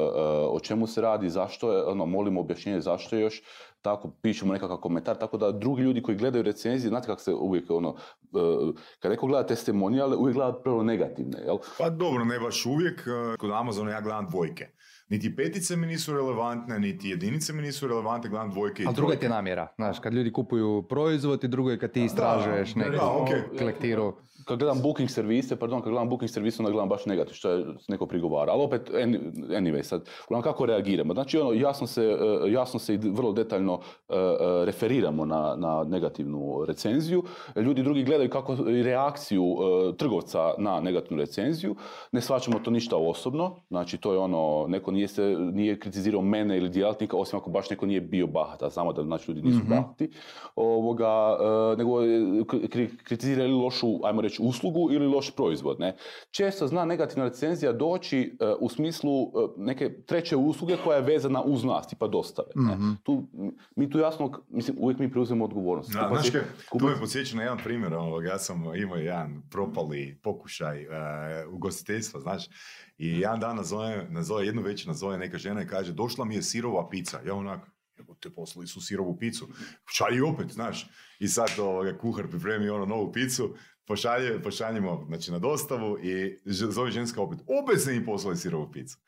o čemu se radi, zašto je, ono, molimo objašnjenje zašto je još, tako pišemo nekakav komentar, tako da drugi ljudi koji gledaju recenzije, znate kako se uvijek ono, kad neko gleda testimoniale, uvijek gleda prvo negativne, jel? Pa dobro, ne baš uvijek. Kod Amazona ja gledam dvojke. Niti petice mi nisu relevantne, niti jedinice mi nisu relevantne, gledam dvojke i ali druga ti je namjera. Znaš, kad ljudi kupuju proizvod i drugo je kad ti istražuješ neku lektiru. Kad gledam booking servise, pardon, kad gledam booking servise, onda gledam baš negativ, što je neko prigovara. Ali opet, any- anyway, sad, uglavnom kako reagiramo? Znači, ono, jasno se, e, jasno se i vrlo detaljno e, e, referiramo na, na negativnu recenziju. Ljudi drugi gledaju kako reakciju trgovca na negativnu recenziju. Ne shvaćamo to ništa osobno. Znači, to je ono, neko nije, se, nije kritizirao mene ili djelatnika, osim ako baš neko nije bio bahat, a znamo da znači ljudi nisu Mhm. bahati. Ovoga, nego kritizirali lošu, ajmo reći, reći, uslugu ili loš proizvod. Ne? Često zna negativna recenzija doći e, u smislu e, neke treće usluge koja je vezana uz nas, tipa dostave. Ne? Mhm. Tu, mi tu jasno, mislim, uvijek mi preuzemo odgovornost. Da, znaš je- kupac- me podsjeća na jedan primjer, ovoga, ja sam imao jedan propali pokušaj uh, ugostiteljstva, znaš, i jedan dan nazove, nazove, jednu večer nazove neka žena i kaže, došla mi je sirova pizza, ja onak, te poslali su sirovu picu, šalji opet, znaš, i sad ovoga, kuhar pripremi ono novu picu, pošalje, pošaljemo znači, na dostavu i zove ženska opet, opet se im poslali sirovu picu.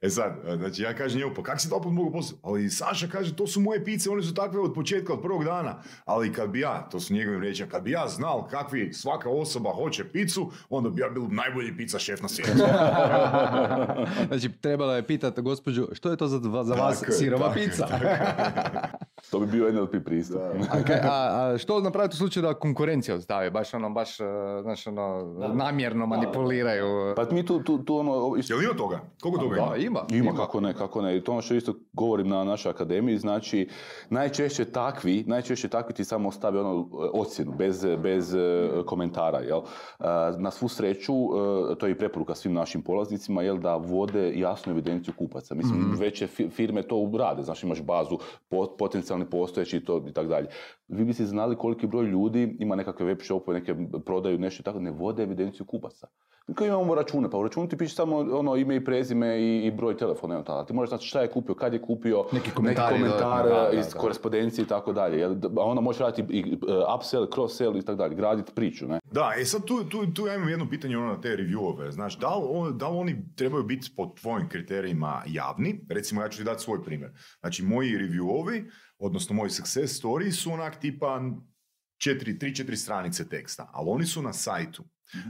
E sad, znači ja kažem njemu, pa kak si to opet mogu poslati? Ali Saša kaže, to su moje pice, one su takve od početka, od prvog dana. Ali kad bi ja, to su njegovim riječima, kad bi ja znal kakvi svaka osoba hoće picu, onda bi ja bil najbolji pizza šef na svijetu. Znači, trebalo je pitati gospođu, što je to za, za vas Tako sirova tako je, pizza? To bi bio NLP pristup. A, kaj- a, a što napraviti u slučaju da konkurencija odstavi? Baš ono, baš, e, znaš, ono, namjerno manipuliraju. Pa mi tu, tu, tu ono, isto- Jel ima toga? Koliko toga ima? Da, ima. Ima, kako ne, kako ne. I to ono što isto govorim na našoj akademiji, znači najčešće takvi, najčešće takvi ti samo stave ono ocjenu, bez, bez e, komentara, jel? E, Na svu sreću, e, to je i preporuka svim našim polaznicima, jel, da vode jasnu evidenciju kupaca. Mislim, veće fi- firme to rade, znači imaš bazu po- potencijalni postojeći i to i tako dalje. Vi biste znali koliki broj ljudi ima nekakve web shopove, neke prodaju nešto i tako, ne vode evidenciju kupaca. Kao imamo račune, pa u računu ti piše samo ono ime i prezime i, i broj telefona, evo tada. Ti možeš znati šta je kupio, kad je kupio, Neki komentari komentar dodatni, da, da, iz da. korespondencije i tako dalje. A onda možeš raditi i uh, upsell, cross-sell i tako dalje, graditi priču, ne? Da, e sad tu, tu, tu ja imam jedno pitanje ono na te reviewove. Znaš, da li, on- da li oni trebaju biti po tvojim kriterijima javni? Recimo, ja ću ti dati svoj primjer. Znači, moji reviewovi, odnosno moji success story su onak tipa četiri, tri, četiri stranice teksta, ali oni su na sajtu.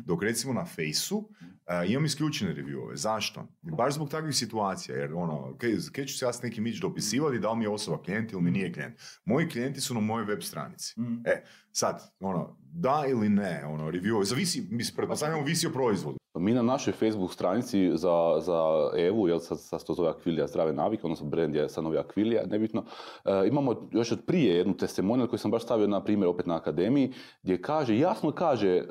Dok recimo na fejsu e, imam isključene reviewove. Zašto? Baš zbog takvih situacija, jer ono, kaj, kaj ću se ja s nekim ići dopisivati, da li mi je osoba klijent ili mi nije klijent. Moji klijenti su na mojoj web stranici. E, sad, ono, da ili ne, ono, review, zavisi, mislim, pretpostavljamo, ovisi o proizvodu. Mi na našoj Facebook stranici za, za Evu, jel sad, sad to zove Akvilija zdrave navike, odnosno brand je sad novi Akvilija, nebitno, e, imamo još od prije jednu testimonial koju sam baš stavio na primjer opet na akademiji, gdje kaže, jasno kaže e, e,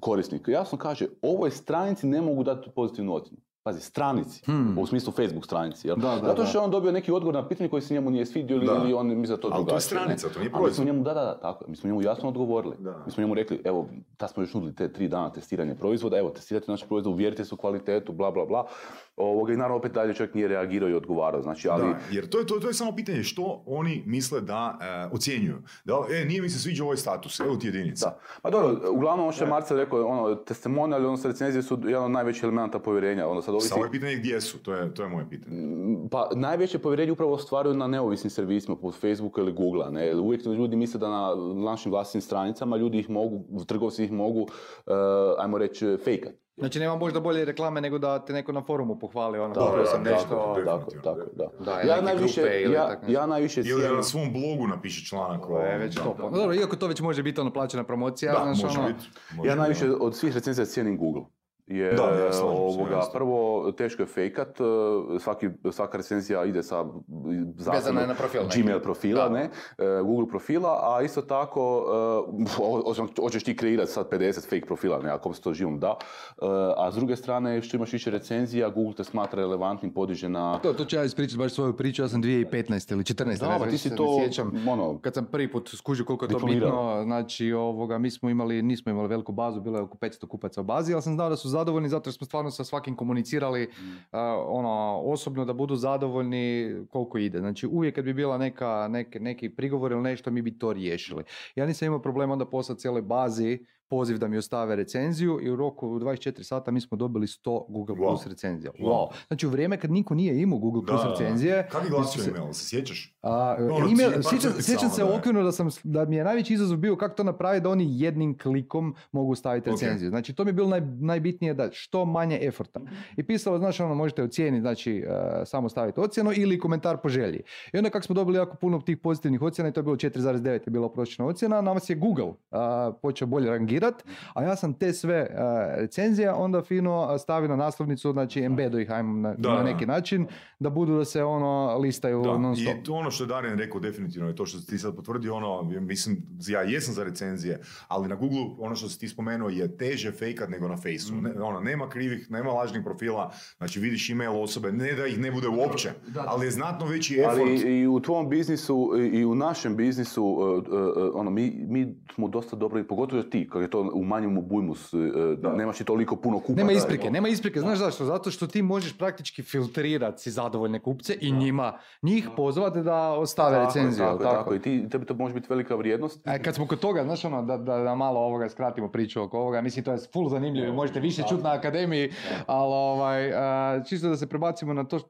korisnik, jasno kaže, ovoj stranici ne mogu dati pozitivnu ocjenu. Pazi, stranici, Hmm. u smislu Facebook stranici, jel? Da, da, Zato što je on dobio neki odgovor na pitanje koji se njemu nije svidio ili, on misli da to Ali to je drugačije, stranica, ne? to nije A mi smo proizvod. njemu, da, da, da, tako, mi smo njemu jasno odgovorili. Da. Mi smo njemu rekli, evo, ta smo još nudili te tri dana testiranja proizvoda, evo, testirajte naš proizvod, uvjerite se u kvalitetu, bla, bla, bla. Ovoga, I naravno opet dalje čovjek nije reagirao i odgovarao, znači, ali... Da, jer to je, to, to je samo pitanje što oni misle da e, ocjenjuju. Da, e, nije mi se sviđa ovaj status, evo ti jedinica. Da. Pa dobro, uglavnom ono što je Marcel rekao, ono, testimonial, odnosno recenzije su jedan od najvećih elemenata povjerenja. Ono, sad ovisi, Samo je pitanje gdje su, to je, to je moje pitanje. pa najveće povjerenje upravo ostvaruju na neovisnim servisima, poput Facebooka ili Googlea. Ne? Uvijek ljudi misle da na našim vlastnim stranicama ljudi ih mogu, trgovci ih mogu, uh, ajmo reći, fejkat. Znači, nema možda bolje reklame nego da te neko na forumu pohvali, ono, Da, da, sam da, nešto. da. Tako, tako, da. Da, ja, najviše, ili ja, tako ja najviše Ili cijenim... na svom blogu napiše članak. To je o- već da, dobro, iako to već može biti ono plaćena promocija, Da, znaš, može ono, biti. može Ja najviše od svih recenzija cijenim Google. Jer Da, ja slažem ovoga, jasno. prvo teško je fejkat, e, svaki, svaka recenzija ide sa na profil. Gmail profila, Da. ne, e, Google profila, a isto tako, e, hoćeš ti kreirati sad 50 fake profila, ne, ako se to živom da, a s druge strane, što imaš više recenzija, Google te smatra relevantnim, podiže na... To, to ću ja ispričati baš svoju priču, ja sam 2015. ili 14. Da, ne znam, pa ti si se to, sjećam. ono, Kad sam prvi put skužio koliko je to bitno, znači ovoga, mi smo imali, nismo imali veliku bazu, bilo je oko 500 kupaca u bazi, ali sam znao da su zadovoljni zato jer smo stvarno sa svakim komunicirali Mm. a, ono, osobno da budu zadovoljni koliko ide. Znači uvijek kad bi bila neka, neke, neki prigovor ili nešto, mi bi to riješili. Ja nisam imao problema onda poslati cijeloj bazi poziv da mi ostave recenziju i u roku od 24 sata mi smo dobili 100 Google Wow. Plus recenzija. Wow. Wow. Znači u vrijeme kad niko nije imao Google Plus Da, recenzije, Kako je glasio se- email, se sjećaš? a, Ono, email, ti par sjećam, sjećam se okvirno da, sam, da mi je najveći izazov bio kako to napraviti da oni jednim klikom mogu staviti recenziju. Znači to mi je bilo naj, najbitnije da što manje eforta. I pisalo, znači ono, možete ocijeniti, znači e, samo staviti ocjenu ili komentar po želji. I onda kako smo dobili jako puno tih pozitivnih ocjena i to je bilo 4,9 je bila prosječna ocjena, nama je Google a, počeo bolje rangirati filtrirat, a ja sam te sve e, recenzija onda fino stavio na naslovnicu, znači embedo ih ajmo na, Da, na da. neki način, da budu da se ono listaju Da, non stop. i to ono što je Darjan rekao definitivno je to što ti sad potvrdio, ono, mislim, ja jesam za recenzije, ali na Google ono što si ti spomenuo je teže fejkat nego na Faceu. Mm. Ne, ono, nema krivih, nema lažnih profila, znači vidiš email osobe, ne da ih ne bude uopće, ali je znatno veći effort. Ali i u tvom biznisu i- u našem biznisu, uh, uh, uh, ono, mi, mi smo dosta dobro, i pogotovo ti, kad je to u manjem obujmu, uh, nemaš i toliko puno kupaca. Nema isprike, nema isprike, znaš zašto? Zato što ti možeš praktički filtrirati si zadovoljne kupce i njima, njih pozvati da ostave Tako, recenziju. tako, jel tako. I ti, tebi to može biti velika vrijednost. E, kad smo kod toga, znaš ono, da, da, da malo ovoga skratimo priču oko ovoga, mislim to je full zanimljivo možete više čuti na akademiji, ali ovaj, a, čisto da se prebacimo na to,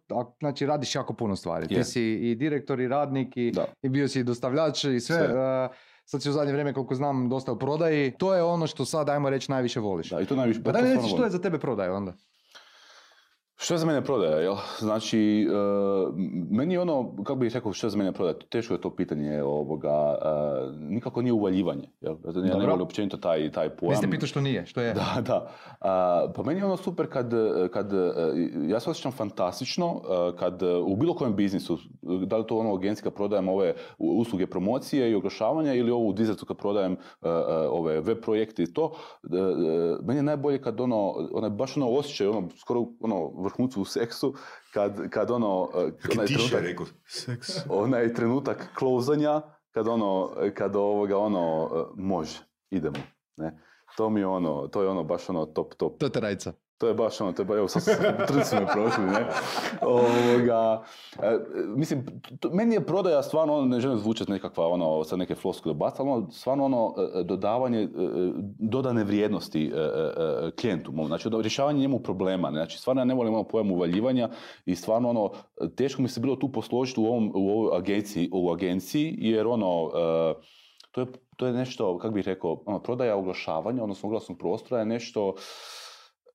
znači radiš jako puno stvari. Ti si i direktor i radnik i, i bio si i dostavljač i sve. Sve. Sad si u zadnje vrijeme, koliko znam, dosta u prodaji. To je ono što sad, ajmo reći, najviše voliš. Da, i to najviše. Pa mi stvarno reci što je za tebe prodaja onda? Što je za mene prodaja, jel? Znači, uh, meni je ono, kako bih rekao, što je za mene prodaja, teško je to pitanje ovoga, uh, nikako nije uvaljivanje, jel? Ja ne volim općenito taj, taj pojam. Vi ste pitao što nije, što je? Da, da. Pa meni je ono super kad, kad e, ja se osjećam fantastično e, kad e, u bilo kojem biznisu, da li to ono agencijska prodajem ove usluge promocije i oglašavanja ili ovo u dizertu kad prodajem e, e, ove web projekte i to, e, e, meni je najbolje kad ono, onaj baš ono osjećaj, ono skoro ono vrhuncu u seksu, kad, kad ono, e, je onaj tiše trenutak, rekao, seks. onaj trenutak klozanja, kad ono, kad ovoga ono, e, može, idemo, ne. To mi je ono, to je ono baš ono top, top. To je terajca. To je baš ono, to je ba, evo sad me prošli, ne. Ovoga, e, mislim, to- meni je prodaja stvarno, ono, ne želim zvučati nekakva, ono, sad neke floskule bacati, ali ono, stvarno ono, e, e, dodavanje, e, dodane vrijednosti e, klijentu, znači rješavanje njemu problema, ne. znači stvarno ja ne volim ono pojam uvaljivanja i stvarno ono, teško mi se bilo tu posložiti u, ovom, u ovoj agenciji, u agenciji, jer ono, to je, to je nešto, kako bih rekao, ono, prodaja oglašavanja, odnosno oglasnog prostora je nešto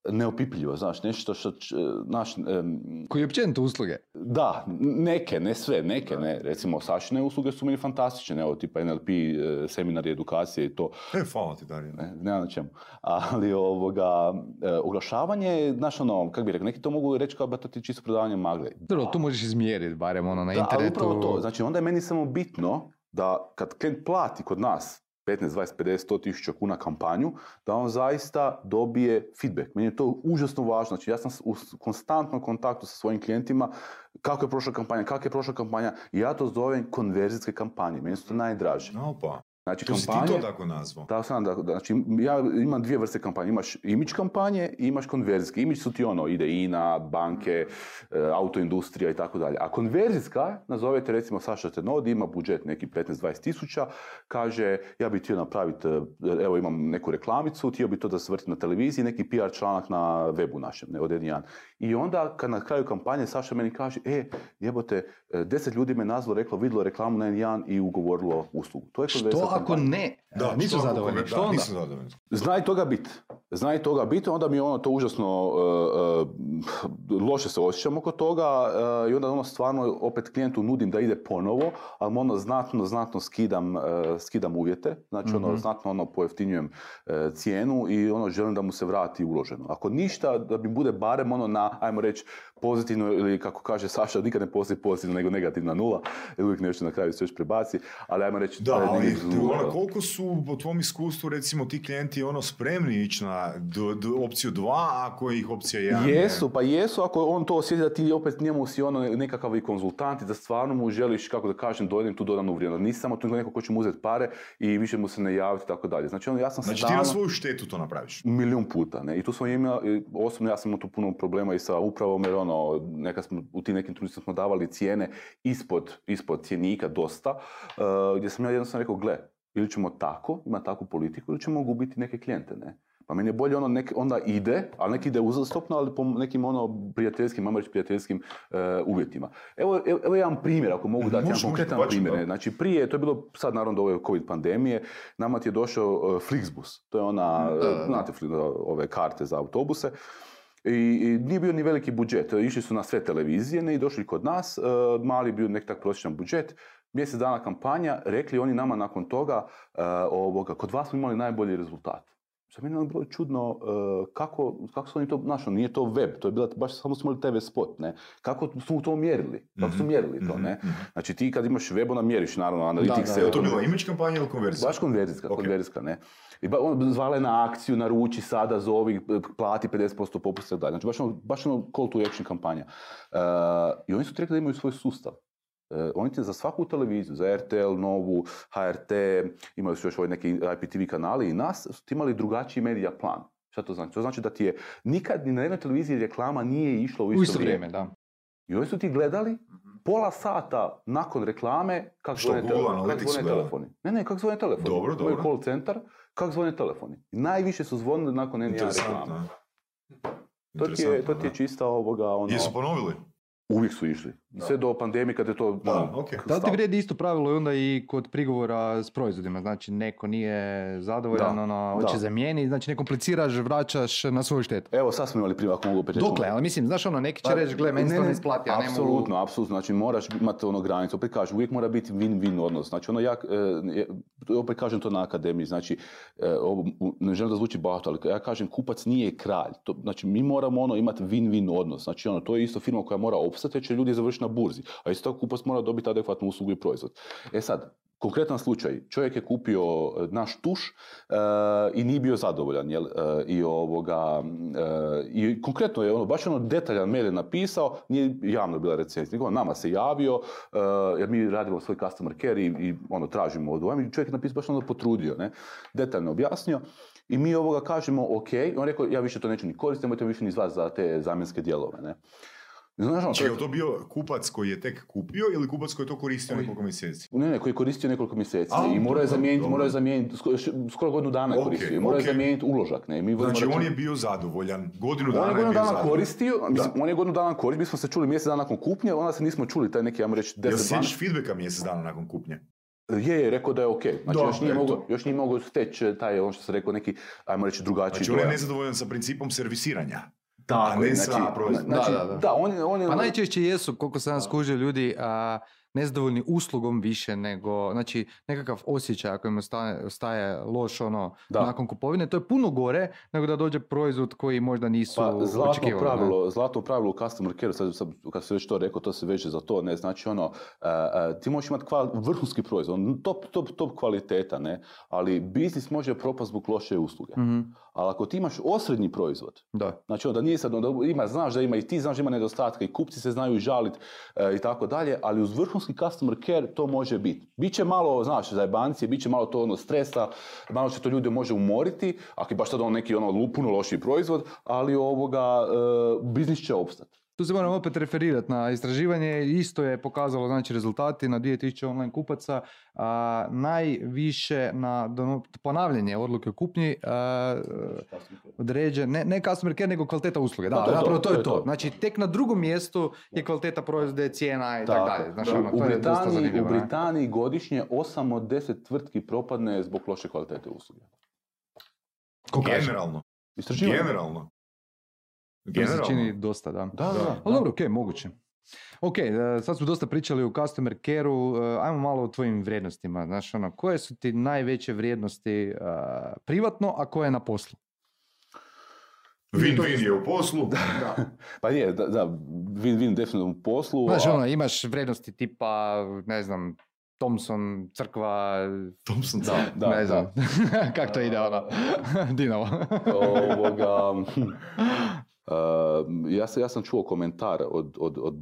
neopipljivo, znaš, nešto što, č- znaš, em, Koji je općenito usluge. da, neke, ne sve, neke, ne, recimo Sašine usluge su meni fantastične, evo, tipa NLP, e, seminari, edukacije i to, E, hvala ti, Darjan. ne, nema na čemu. Ali ovoga, e, oglašavanje, je, znaš, ono, kako bih rekao, neki to mogu reći kao da to ti čisto prodavanje magle. Dobro, tu možeš izmjeriti, barem ono na Da, internetu. upravo to. Znači, onda je meni samo bitno da kad klijent plati kod nas 15, 20, 50, 100 tisuća kuna kampanju, da on zaista dobije feedback. Meni je to užasno važno. Znači, ja sam u konstantnom kontaktu sa svojim klijentima, kako je prošla kampanja, kako je prošla kampanja, ja to zovem konverzijske kampanje. Meni su to najdraže. No pa, Znači, to si ti kampanje... to tako nazvao. Da, sam, da, znači, ja imam dvije vrste kampanje. Imaš imidž kampanje i imaš konverzijske. Imidž su ti ono, ide INA, banke, e, autoindustrija i tako dalje. A konverzijska, nazovete recimo Saša Tenodi, ima budžet neki 15-20 tisuća, kaže ja bih htio napraviti, e, evo imam neku reklamicu, htio bi to da se vrti na televiziji, neki PR članak na webu našem, ne od N1. I onda kad na kraju kampanje Saša meni kaže, e, jebote, e, deset ljudi me nazvalo, reklo, vidjelo reklamu na N1 i ugovorilo uslugu. To je Što konverzijska ako kampanja. ne? Da, nisu što ako- zadovoljni. da, Što onda? nisu zadovoljni. Zna i toga biti. Zna i toga biti, onda mi ono to užasno uh, uh, loše se osjećam oko toga uh, i onda ono stvarno opet klijentu nudim da ide ponovo, ali ono znatno, znatno skidam, uh, skidam uvjete, znači ono Mhm. znatno ono pojeftinjujem uh, cijenu i ono želim da mu se vrati uloženo. Ako ništa, da mi bude barem ono na, ajmo reći, pozitivno ili kako kaže Saša, nikad ne postoji pozitivno nego negativna nula, uvijek nešto na kraju se još prebaci, ali ajmo reći... Da, ali ono, koliko su po tvom iskustvu recimo ti klijenti ono spremni ići na d- d- opciju 2, ako ih opcija 1 Jesu, pa jesu ako on to osjeti da ti opet njemu si ono nekakav i konzultant i da stvarno mu želiš, kako da kažem, dodajem tu dodanu vrijednost. Nisi samo tu neko ko će mu uzeti pare i više mu se ne javiti i tako dalje. Znači ono, ja sam Znači ti na svoju štetu to napraviš. Milijun puta, ne. I tu smo imali, osobno ja sam imao tu puno problema i sa upravom, jer ono, neka smo, u tim nekim trenucima smo davali cijene ispod, ispod cjenika dosta, uh, gdje sam ja jednostavno rekao, gle, ili ćemo tako, ima takvu politiku, ili ćemo gubiti neke klijente, ne. Pa meni je bolje ono, nek, onda ide, ali nek ide uzastopno, ali po nekim ono prijateljskim, ajmo reći prijateljskim uh, uvjetima. Evo, evo, evo jedan primjer, ako mogu dati jedan konkretan primjer. ne. Znači prije, to je bilo sad naravno do ove covid pandemije, nama ti je došao uh, Flixbus, to je ona, Da, da. znate ove karte za autobuse. I, i nije bio ni veliki budžet, išli su na sve televizije ne, i došli kod nas, e, mali bio nek tak prosječan budžet, mjesec dana kampanja, rekli oni nama nakon toga, e, ovoga, kod vas smo imali najbolji rezultat. Što je meni ono bilo čudno, e, kako, kako su oni to, znaš, ono, nije to web, to je bila, baš samo smo imali TV spot, ne? Kako smo to mjerili? Kako su Mhm, mjerili to, mhm, ne? mhm. Znači ti kad imaš web, onda mjeriš, naravno, analytics. da, Je li to bila image kampanja ili konverzija? Baš konverzijska, Ok. konverzijska, ne. I ba, on zvala je na akciju, naruči sada, zovi, plati 50% popusta dalje. Znači baš ono, baš ono call to action kampanja. E, I oni su ti rekli da imaju svoj sustav. E, oni ti za svaku televiziju, za RTL, Novu, HRT, imaju su još ovaj neki IPTV kanali i nas, su ti imali drugačiji medija plan. Šta to znači? To znači da ti je nikad ni na jednoj televiziji reklama nije išla u isto, U isto vrijeme, da. I oni su ti gledali pola sata nakon reklame kako zvone, Google kako Analytics zvone telefoni. Ne, ne, kako zvone telefoni. Dobro, Imaju dobro. call centar, kako zvone telefoni. I najviše su zvonili nakon N1 Interesantno. reklama. a? To ti je, to ti je čista ovoga, ono, Jesu ponovili? uvijek su išli. Sve do pandemije kad je to, Da, ono, ok. Da li ti vrijedi isto pravilo i onda i kod prigovora s proizvodima? Znači, neko nije zadovoljan, Da, ono, hoće da. zamijeniti, znači ne kompliciraš, vraćaš na svoju štetu. Evo, sad smo imali prije, ako mogu opet. Dokle, ali mislim, znaš ono, neki će Pa, reći, gle, meni to ne ne, isplati, ja ne mogu... Apsolutno, apsolutno. Znači moraš imati ono granicu. Opet kažem, uvijek mora biti win-win odnos. Znači ono ja, e, opet kažem to na akademiji, znači e, ovo, ne želim da zvuči bahato, ali ja kažem kupac nije kralj. To, znači mi moramo ono imati win-win odnos. Znači ono, to je isto firma koja mora opstati jer će ljudi završiti na burzi. A isto tako kupac mora dobiti adekvatnu uslugu i proizvod. E sad, konkretan slučaj, čovjek je kupio e, naš tuš e, i nije bio zadovoljan, jel? E, I ovoga, i konkretno je ono, baš ono detaljan mail je napisao, nije javno bila recenzija, nego nama se javio, jer mi radimo svoj customer care i, ono, tražimo od i čovjek je napisao, baš ono potrudio, ne? detaljno objasnio. I mi ovoga kažemo, ok, on rekao, ja više to neću ni koristiti, nemojte više ni zvati za te zamjenske dijelove, ne. Znaš, ono, Znači, je- je to bio kupac koji je tek kupio ili kupac koji je to koristio nekoliko mjeseci? Ne, ne, koji je koristio nekoliko mjeseci A, i morao je zamijeniti, morao je zamijeniti, skoro, godinu dana je Ok, koristio, morao je ok. zamijeniti uložak, ne, mi Znači, moramo on reći- je bio zadovoljan. Godinu on dana je je godinu bio dana koristio, mislim, on je godinu dana koristio, mi smo se čuli mjesec dana nakon kupnje, onda se nismo čuli, taj neki, ajmo reći, Jel 10 sjećaš feedbacka mjesec dana nakon kupnje? Je, je, rekao da je ok. Znači, još nije, eto. mogao, još nije mogao steći taj, ono što sam rekao, neki, ajmo reći, drugačiji Znači, on je nezadovoljan sa principom servisiranja. Tako a ne je, sa znači, proizvodom. znači, Da, da, da. da, on je, on je, Pa najčešće jesu, koliko sam skužio ljudi, a, nezadovoljni uslugom više nego, znači nekakav osjećaj ako im ostane, ostaje loš ono Da. nakon kupovine, to je puno gore nego da dođe proizvod koji možda nisu Pa zlatno očekivali. ne? pravilo, zlatno pravilo u customer care, sad, sad, kad se već to rekao, to se veže za to, ne, znači ono, e, ti možeš imati kval, vrhunski proizvod, ono, top, top, top kvaliteta, ne, ali biznis može propast zbog loše usluge. Mhm, Ali ako ti imaš osrednji proizvod, Da. Znači onda nije sad, onda ima, znaš da ima i ti znaš da ima nedostatka i kupci se znaju žaliti i tako dalje, ali uz vrhunski customer care to može biti. Biće malo, znaš, zajebancije, bit će malo to ono stresa, malo će to ljude može umoriti, ako je baš sad on neki ono puno lošiji proizvod, ali ovoga, e, biznis će opstati. Tu se moram opet referirati na istraživanje, isto je pokazalo znači rezultati na 2000 online kupaca, a, najviše na dono- ponavljanje odluke o kupnji a, određen, ne, ne customer care, nego kvaliteta usluge. Da, to je to, to, to je je to. to. Znači, tek na drugom mjestu je kvaliteta proizvoda, cijena i tako dalje. Znači, ono, u, to je dosta Britaniji, u zanimljivo. ne? Britaniji godišnje 8 od 10 tvrtki propadne zbog loše kvalitete usluge. Ko kaže? Generalno. Generalno. To mi se čini dosta, da. Da, da, da. Ali dobro, ok, moguće. Ok, e, sad smo dosta pričali o customer care-u, e, ajmo malo o tvojim vrijednostima. Znaš, ono, koje su ti najveće vrijednosti e, privatno, a koje na poslu? Win-win je u poslu. Pa je, da, da win-win definitivno u poslu. Znaš, a- ono, imaš vrijednosti tipa, ne znam, Thompson, crkva, Thompson Da, da, ne da. znam, kako to ide, ono, Dinamo. ovoga, Uh, ja, sam, ja sam čuo komentar od, od, od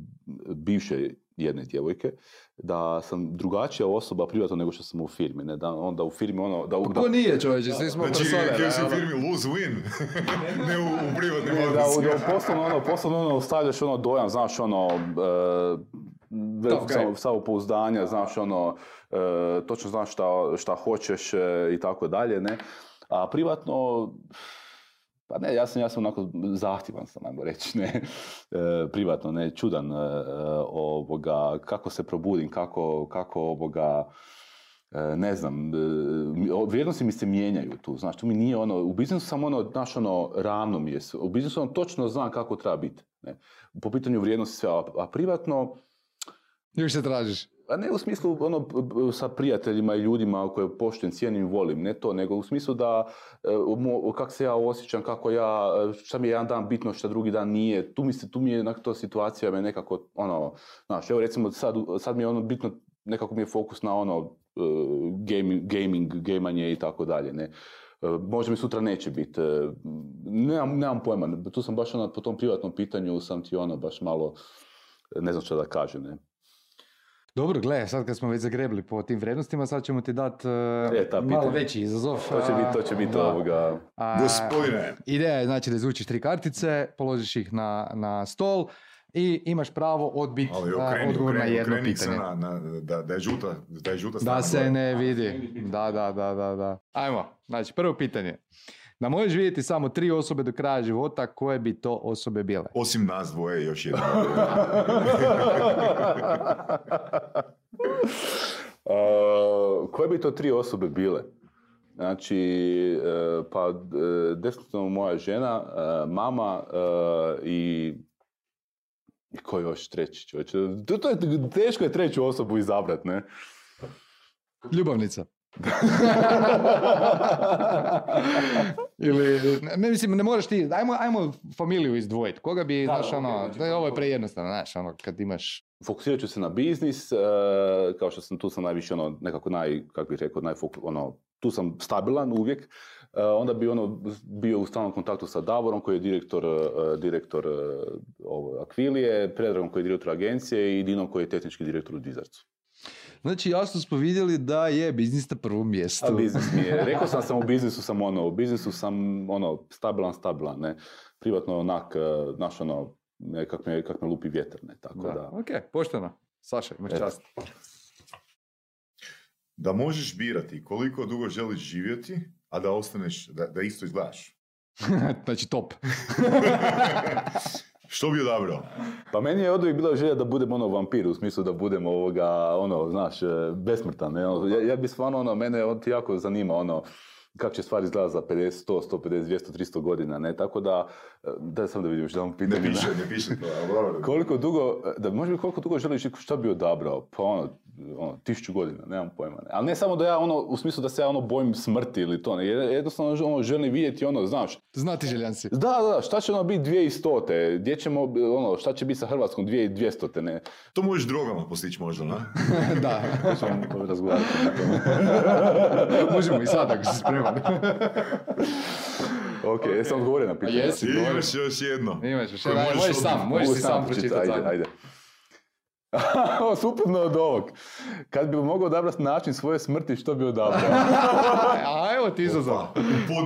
bivše jedne djevojke da sam drugačija osoba privatno nego što sam u firmi. Ne? Da, onda u firmi ono... Da, Pa da, ko nije čovječe, svi smo Znači, persone, kaj si u firmi lose win, ne u, u privatnim da, odnosima. da u poslovno ono, poslovno ono ostavljaš ono dojam, znaš ono, e, samopouzdanja, znaš ono, e, točno znaš šta, šta hoćeš e, i tako dalje, ne. A privatno, pa ne, ja sam, ja sam onako zahtjevan sam, ajmo reći, ne, E, privatno, ne, čudan, e, ovoga, kako se probudim, kako, kako ovoga, e, ne znam, e, vrijednosti mi se mijenjaju tu, znaš, tu mi nije ono, u biznisu sam ono, znaš, ono, ravno mi je, u biznisu on točno znam kako treba biti, ne, po pitanju vrijednosti sve, a, a privatno, Još se tražiš. A ne u smislu ono sa prijateljima i ljudima koje poštujem, cijenim i volim, ne to, nego u smislu da e, kako se ja osjećam, kako ja, šta mi je jedan dan bitno, šta drugi dan nije. Tu mi se, tu mi je to situacija me nekako, ono, znaš, evo recimo sad, sad mi je ono bitno, nekako mi je fokus na ono e, gaming, gaming, gamanje i tako dalje, ne. E, Možda mi sutra neće biti, nemam, nemam pojma, tu sam baš ono, po tom privatnom pitanju sam ti ono baš malo, ne znam šta da kažem, ne. Dobro, gle, sad kad smo već zagrebli po tim vrijednostima, sad ćemo ti dati E, ta malo pitanja. veći izazov. To će biti, to će biti ovoga... A, Gospodine. Ideja je znači da izvučiš tri kartice, položiš ih na, na stol i imaš pravo odbiti odgovor na jedno pitanje. na, na, da, da je žuta, da je žuta Da se gore. ne vidi. Da, da, da, da, da. Ajmo, znači prvo pitanje. Da možeš vidjeti samo tri osobe do kraja života, koje bi to osobe bile? Osim nas dvoje, još jedna. Uh, koje bi to tri osobe bile? Znači, e, pa e, definitivno moja žena, e, mama i i ko još treći čovječ? To, to je, teško je treću osobu izabrat, ne? Ljubavnica. Ili, ne, ne, mislim, ne moraš ti, ajmo, ajmo familiju izdvojiti. Koga bi, Da, znaš, ok, ono, znači, da je ovo je prejednostavno, znaš, ono, kad imaš... Fokusirat ću se na biznis, e, kao što sam tu sam najviše ono, nekako naj, kako bih rekao, najfoku, ono, tu sam stabilan uvijek. E, onda bi ono bio u stalnom kontaktu sa Davorom koji je direktor, e, direktor e, ovo, Akvilije, Predragom koji je direktor agencije i Dinom koji je tehnički direktor u Dizarcu. Znači, jasno smo vidjeli da je biznis na prvom mjestu. A biznis mi je, rekao sam sam u biznisu sam ono, u biznisu sam ono, stabilan, stabilan, ne. Privatno onak, e, znaš ono, ne, kak me, kak me lupi vjetar, ne, tako da. Da. Ok, pošteno. Saša, imaš čast. Da možeš birati koliko dugo želiš živjeti, a da ostaneš, da, da isto izgledaš. znači, top. Što bi odabrao? Pa meni je od uvijek bila želja da budem ono vampir, u smislu da budem ovoga, ono, znaš, e, besmrtan. Ne? Ja, ja bi stvarno, ono, mene on jako zanima, ono, kako će stvari izgledati za 50, 100, 150, 200, 300 godina, ne? Tako da, e, daj sam da vidim što vam Ne pitanje. piše, ne piše to. Koliko dugo, da možda koliko dugo želiš, šta bi odabrao? Pa ono, ono, tisuću godina, nemam pojma. Ne. Ali ne samo da ja ono, u smislu da se ja ono bojim smrti ili to, ne. Jednostavno ono, želim vidjeti ono, znaš, Znati željan si. da, da, šta će ono biti 2100. Gdje ćemo, ono, šta će biti sa Hrvatskom 2200. Ne, To možeš drogama postići možda, na? da. to ćemo razgovarati. Možemo i sad ako si spreman. ok, jesam odgovorio na pitanje. jesi. I Dobro. imaš još jedno. Imaš, još jedan, možeš možeš sam, možeš sam pročitati. Ajde, ajde. Suprotno od ovog. Kad bi mogao odabrati način svoje smrti, što bi odabrao? A evo ti izazov.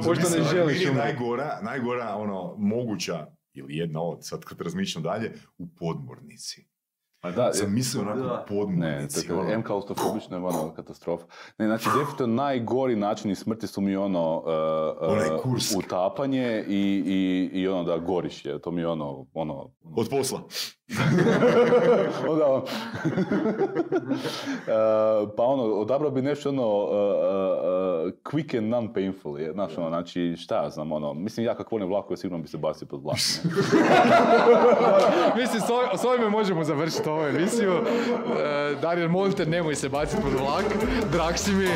Pošto ne želiš najgora, najgora ono, moguća, ili jedna od, sad kad razmišljam dalje, u podmornici. Pa da, Sam mislio onako Da. Ne, podmornici. to je ono. M klaustrofobično je ono katastrofa. Ne, znači definitivno najgori načini smrti su mi ono uh, uh, utapanje i, i, i ono da goriš je. To mi je ono, ono, Od posla. onda, uh, pa ono, odabrao bi nešto ono uh, uh, uh, quick and non-painful, je, znaš ono, znači šta ja znam, ono, mislim ja kako volim vlakove sigurno bi se bacio pod vlak. Mislim, s ovim- s ovime možemo završiti ovu emisiju. E, Darijan, molim te, nemoj se baciti pod vlak. Drag si mi.